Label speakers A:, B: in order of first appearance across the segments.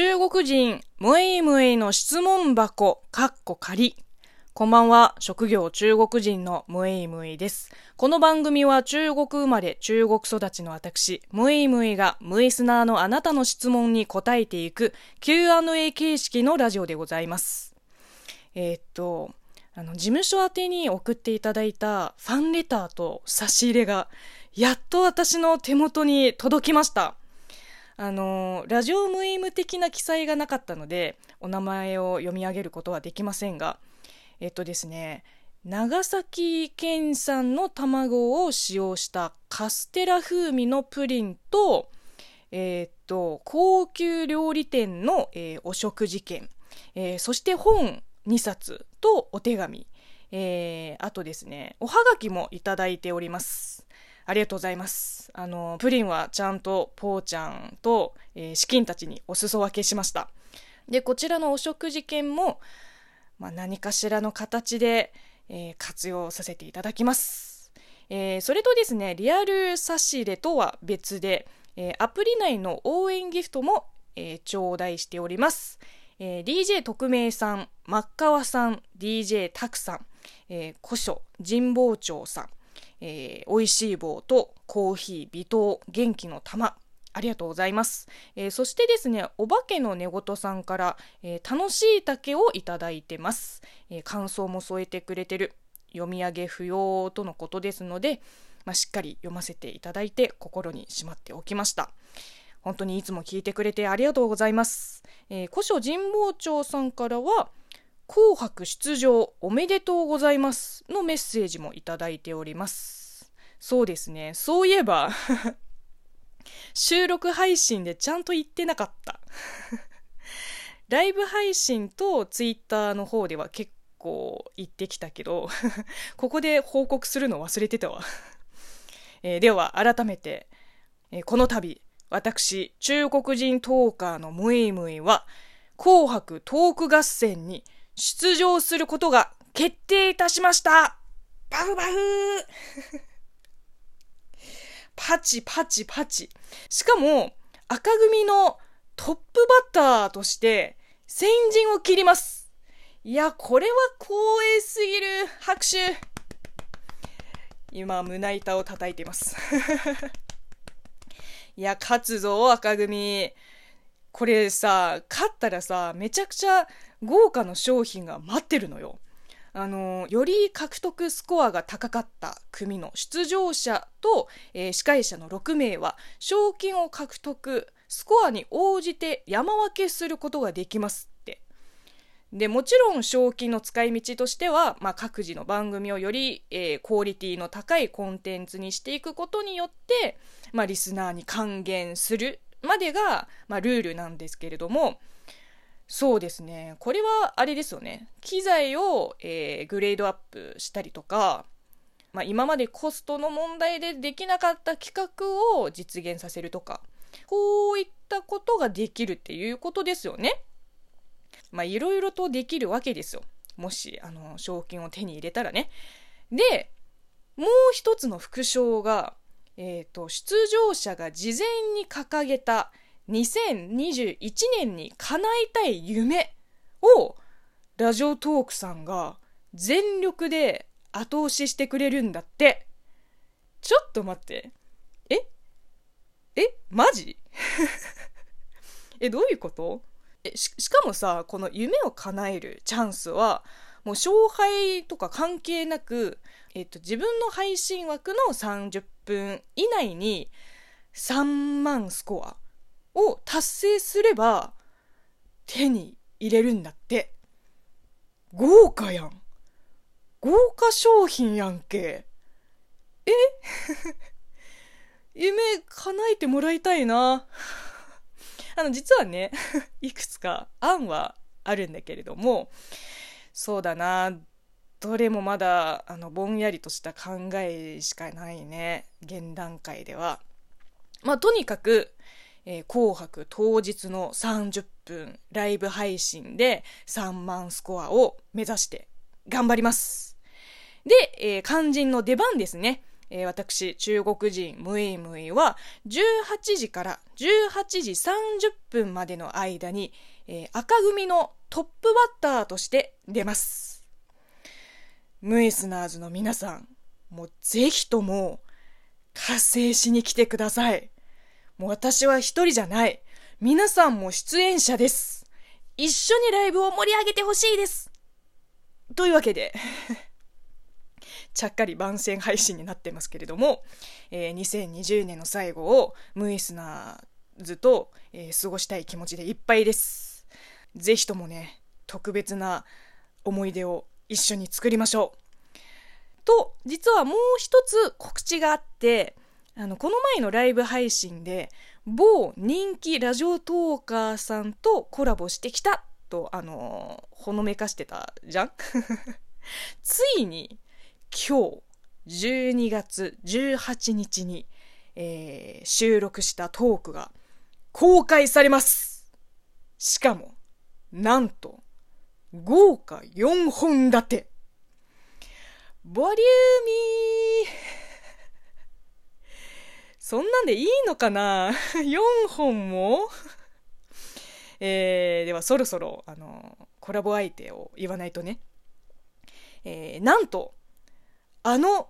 A: 中国人、ムイムイの質問箱、かっこ仮。こんばんは、職業中国人のムイムイです。この番組は中国生まれ、中国育ちの私、ムイムイがムイスナーのあなたの質問に答えていく Q&A 形式のラジオでございます。えー、っと、あの、事務所宛てに送っていただいたファンレターと差し入れが、やっと私の手元に届きました。あの、ラジオ無意無的な記載がなかったので、お名前を読み上げることはできませんが、えっとですね、長崎県産の卵を使用したカステラ風味のプリンと、えー、っと、高級料理店の、えー、お食事券、えー、そして本2冊とお手紙、えー、あとですね、おはがきもいただいております。ありがとうございます。あの、プリンはちゃんとポーちゃんと、えー、資金たちにお裾分けしました。で、こちらのお食事券も、まあ、何かしらの形で、えー、活用させていただきます。えー、それとですね、リアル差し入れとは別で、え、アプリ内の応援ギフトも、え、頂戴しております。え、DJ 特命さん、真っ川さん、DJ たくさん、えー、古書、神保町さん、えー、美味しい棒とコーヒー、微糖、元気の玉、ありがとうございます。えー、そしてですね、お化けの寝言さんから、えー、楽しい竹をいただいてます、えー、感想も添えてくれてる。読み上げ不要とのことですので、まあ、しっかり読ませていただいて心にしまっておきました。本当にいつも聞いてくれてありがとうございます。えー、古書神保町さんからは、紅白出場おめでとうございますのメッセージもいただいております。そうですね。そういえば 収録配信でちゃんと言ってなかった ライブ配信とツイッターの方では結構言ってきたけど ここで報告するの忘れてたわえー、では改めて、えー、この度私中国人トーカーのムイムイは紅白トーク合戦に出場することが決定いたしましたパフパフ パチパチパチ。しかも、赤組のトップバッターとして先陣を切ります。いや、これは光栄すぎる。拍手。今、胸板を叩いています。いや、勝つぞ、赤組。これさ、勝ったらさ、めちゃくちゃ豪華な商品が待ってるのよ。あのより獲得スコアが高かった組の出場者と、えー、司会者の6名は賞金を獲得スコアに応じて山分けすることができますってでもちろん賞金の使い道としては、まあ、各自の番組をより、えー、クオリティの高いコンテンツにしていくことによって、まあ、リスナーに還元するまでが、まあ、ルールなんですけれどもそうですね。これはあれですよね。機材を、えー、グレードアップしたりとか、まあ、今までコストの問題でできなかった企画を実現させるとか、こういったことができるっていうことですよね。まあ、いろいろとできるわけですよ。もし、あの、賞金を手に入れたらね。で、もう一つの副賞が、え、ー、と、出場者が事前に掲げた2021年に叶えたい夢をラジオトークさんが全力で後押ししてくれるんだって。ちょっと待って。え？え？マジ？え、どういうこと？えし、しかもさ、この夢を叶えるチャンスは、もう勝敗とか関係なく、えっと、自分の配信枠の30分以内に3万スコアを達成すれば手に入れるんだって。豪華やん。豪華商品やんけ。え？夢叶えてもらいたいな。あの、実はね、いくつか案はあるんだけれども、そうだな、どれもまだ、あの、ぼんやりとした考えしかないね。現段階では。まあ、とにかく、えー、紅白当日の30分ライブ配信で3万スコアを目指して頑張ります。で、えー、肝心の出番ですね。えー、私、中国人ムイムイは、18時から18時30分までの間に、えー、赤組のトップバッターとして出ます。ムイスナーズの皆さん、もうぜひとも、加勢しに来てください。もう私は一人じゃない。皆さんも出演者です。一緒にライブを盛り上げてほしいです。というわけで ちゃっかり番宣配信になってますけれども、えー、2020年の最後をムイスナーズと、えー、過ごしたい気持ちでいっぱいです。ぜひともね、特別な思い出を一緒に作りましょう。と、実はもう一つ告知があって、あの、この前のライブ配信で、某人気ラジオトーカーさんとコラボしてきたと、あのほのめかしてたじゃん？ついに、今日、12月18日に、えー、収録したトークが公開されますしかも、なんと、豪華4本立てボリューミーそんなんでいいのかな ?4 本も？えー、ではそろそろ、あの、コラボ相手を言わないとね。えー、なんと、あの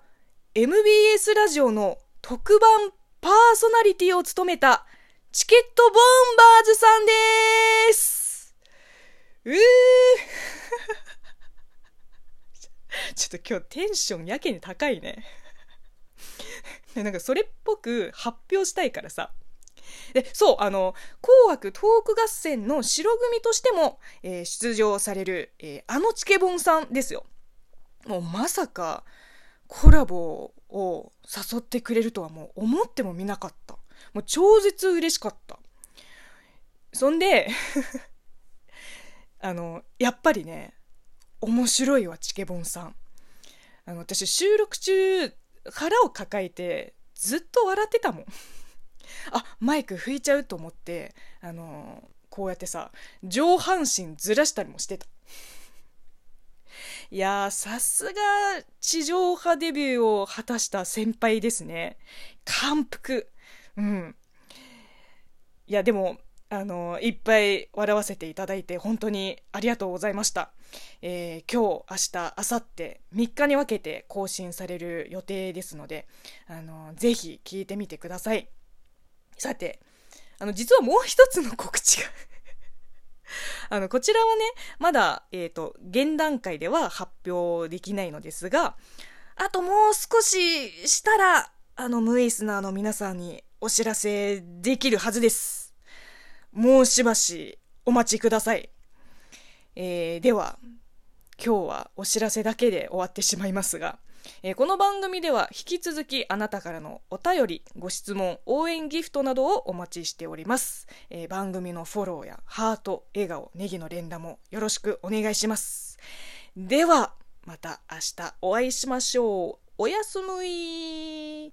A: MBS ラジオの特番パーソナリティを務めたチケットボンバーズさんですうー ちょっと今日テンションやけに高い ね。なんかそれっぽく発表したいからさ。で、そう、あの、紅白トーク合戦の白組としても、えー、出場される、えー、あのチケボンさんですよ。もうまさかコラボを誘ってくれるとはもう思ってもみなかった。もう超絶嬉しかった。そんであの、やっぱりね、面白いわ、チケボンさん。あの、私収録中、腹を抱えて、ずっと笑ってたもん。あ、マイク拭いちゃうと思って、あのこうやってさ、上半身ずらしたりもしてた。いや、さすが地上波デビューを果たした先輩ですね。感服。うん。いや、でも、あの、いっぱい笑わせていただいて本当にありがとうございました。えー、今日、明日、明後日、3日に分けて更新される予定ですので、あの、ぜひ聞いてみてください。さて、あの、実はもう一つの告知が あの、こちらはね、まだ、えっ、ー、と、現段階では発表できないのですが、あともう少ししたら、あの、ムイスナーの皆さんにお知らせできるはずです。もうしばしお待ちください。えー、では、今日はお知らせだけで終わってしまいますが、えー、この番組では引き続きあなたからのお便り、ご質問、応援ギフトなどをお待ちしております。えー、番組のフォローやハート、笑顔、ネギの連打もよろしくお願いします。では、また明日お会いしましょう。おやすみ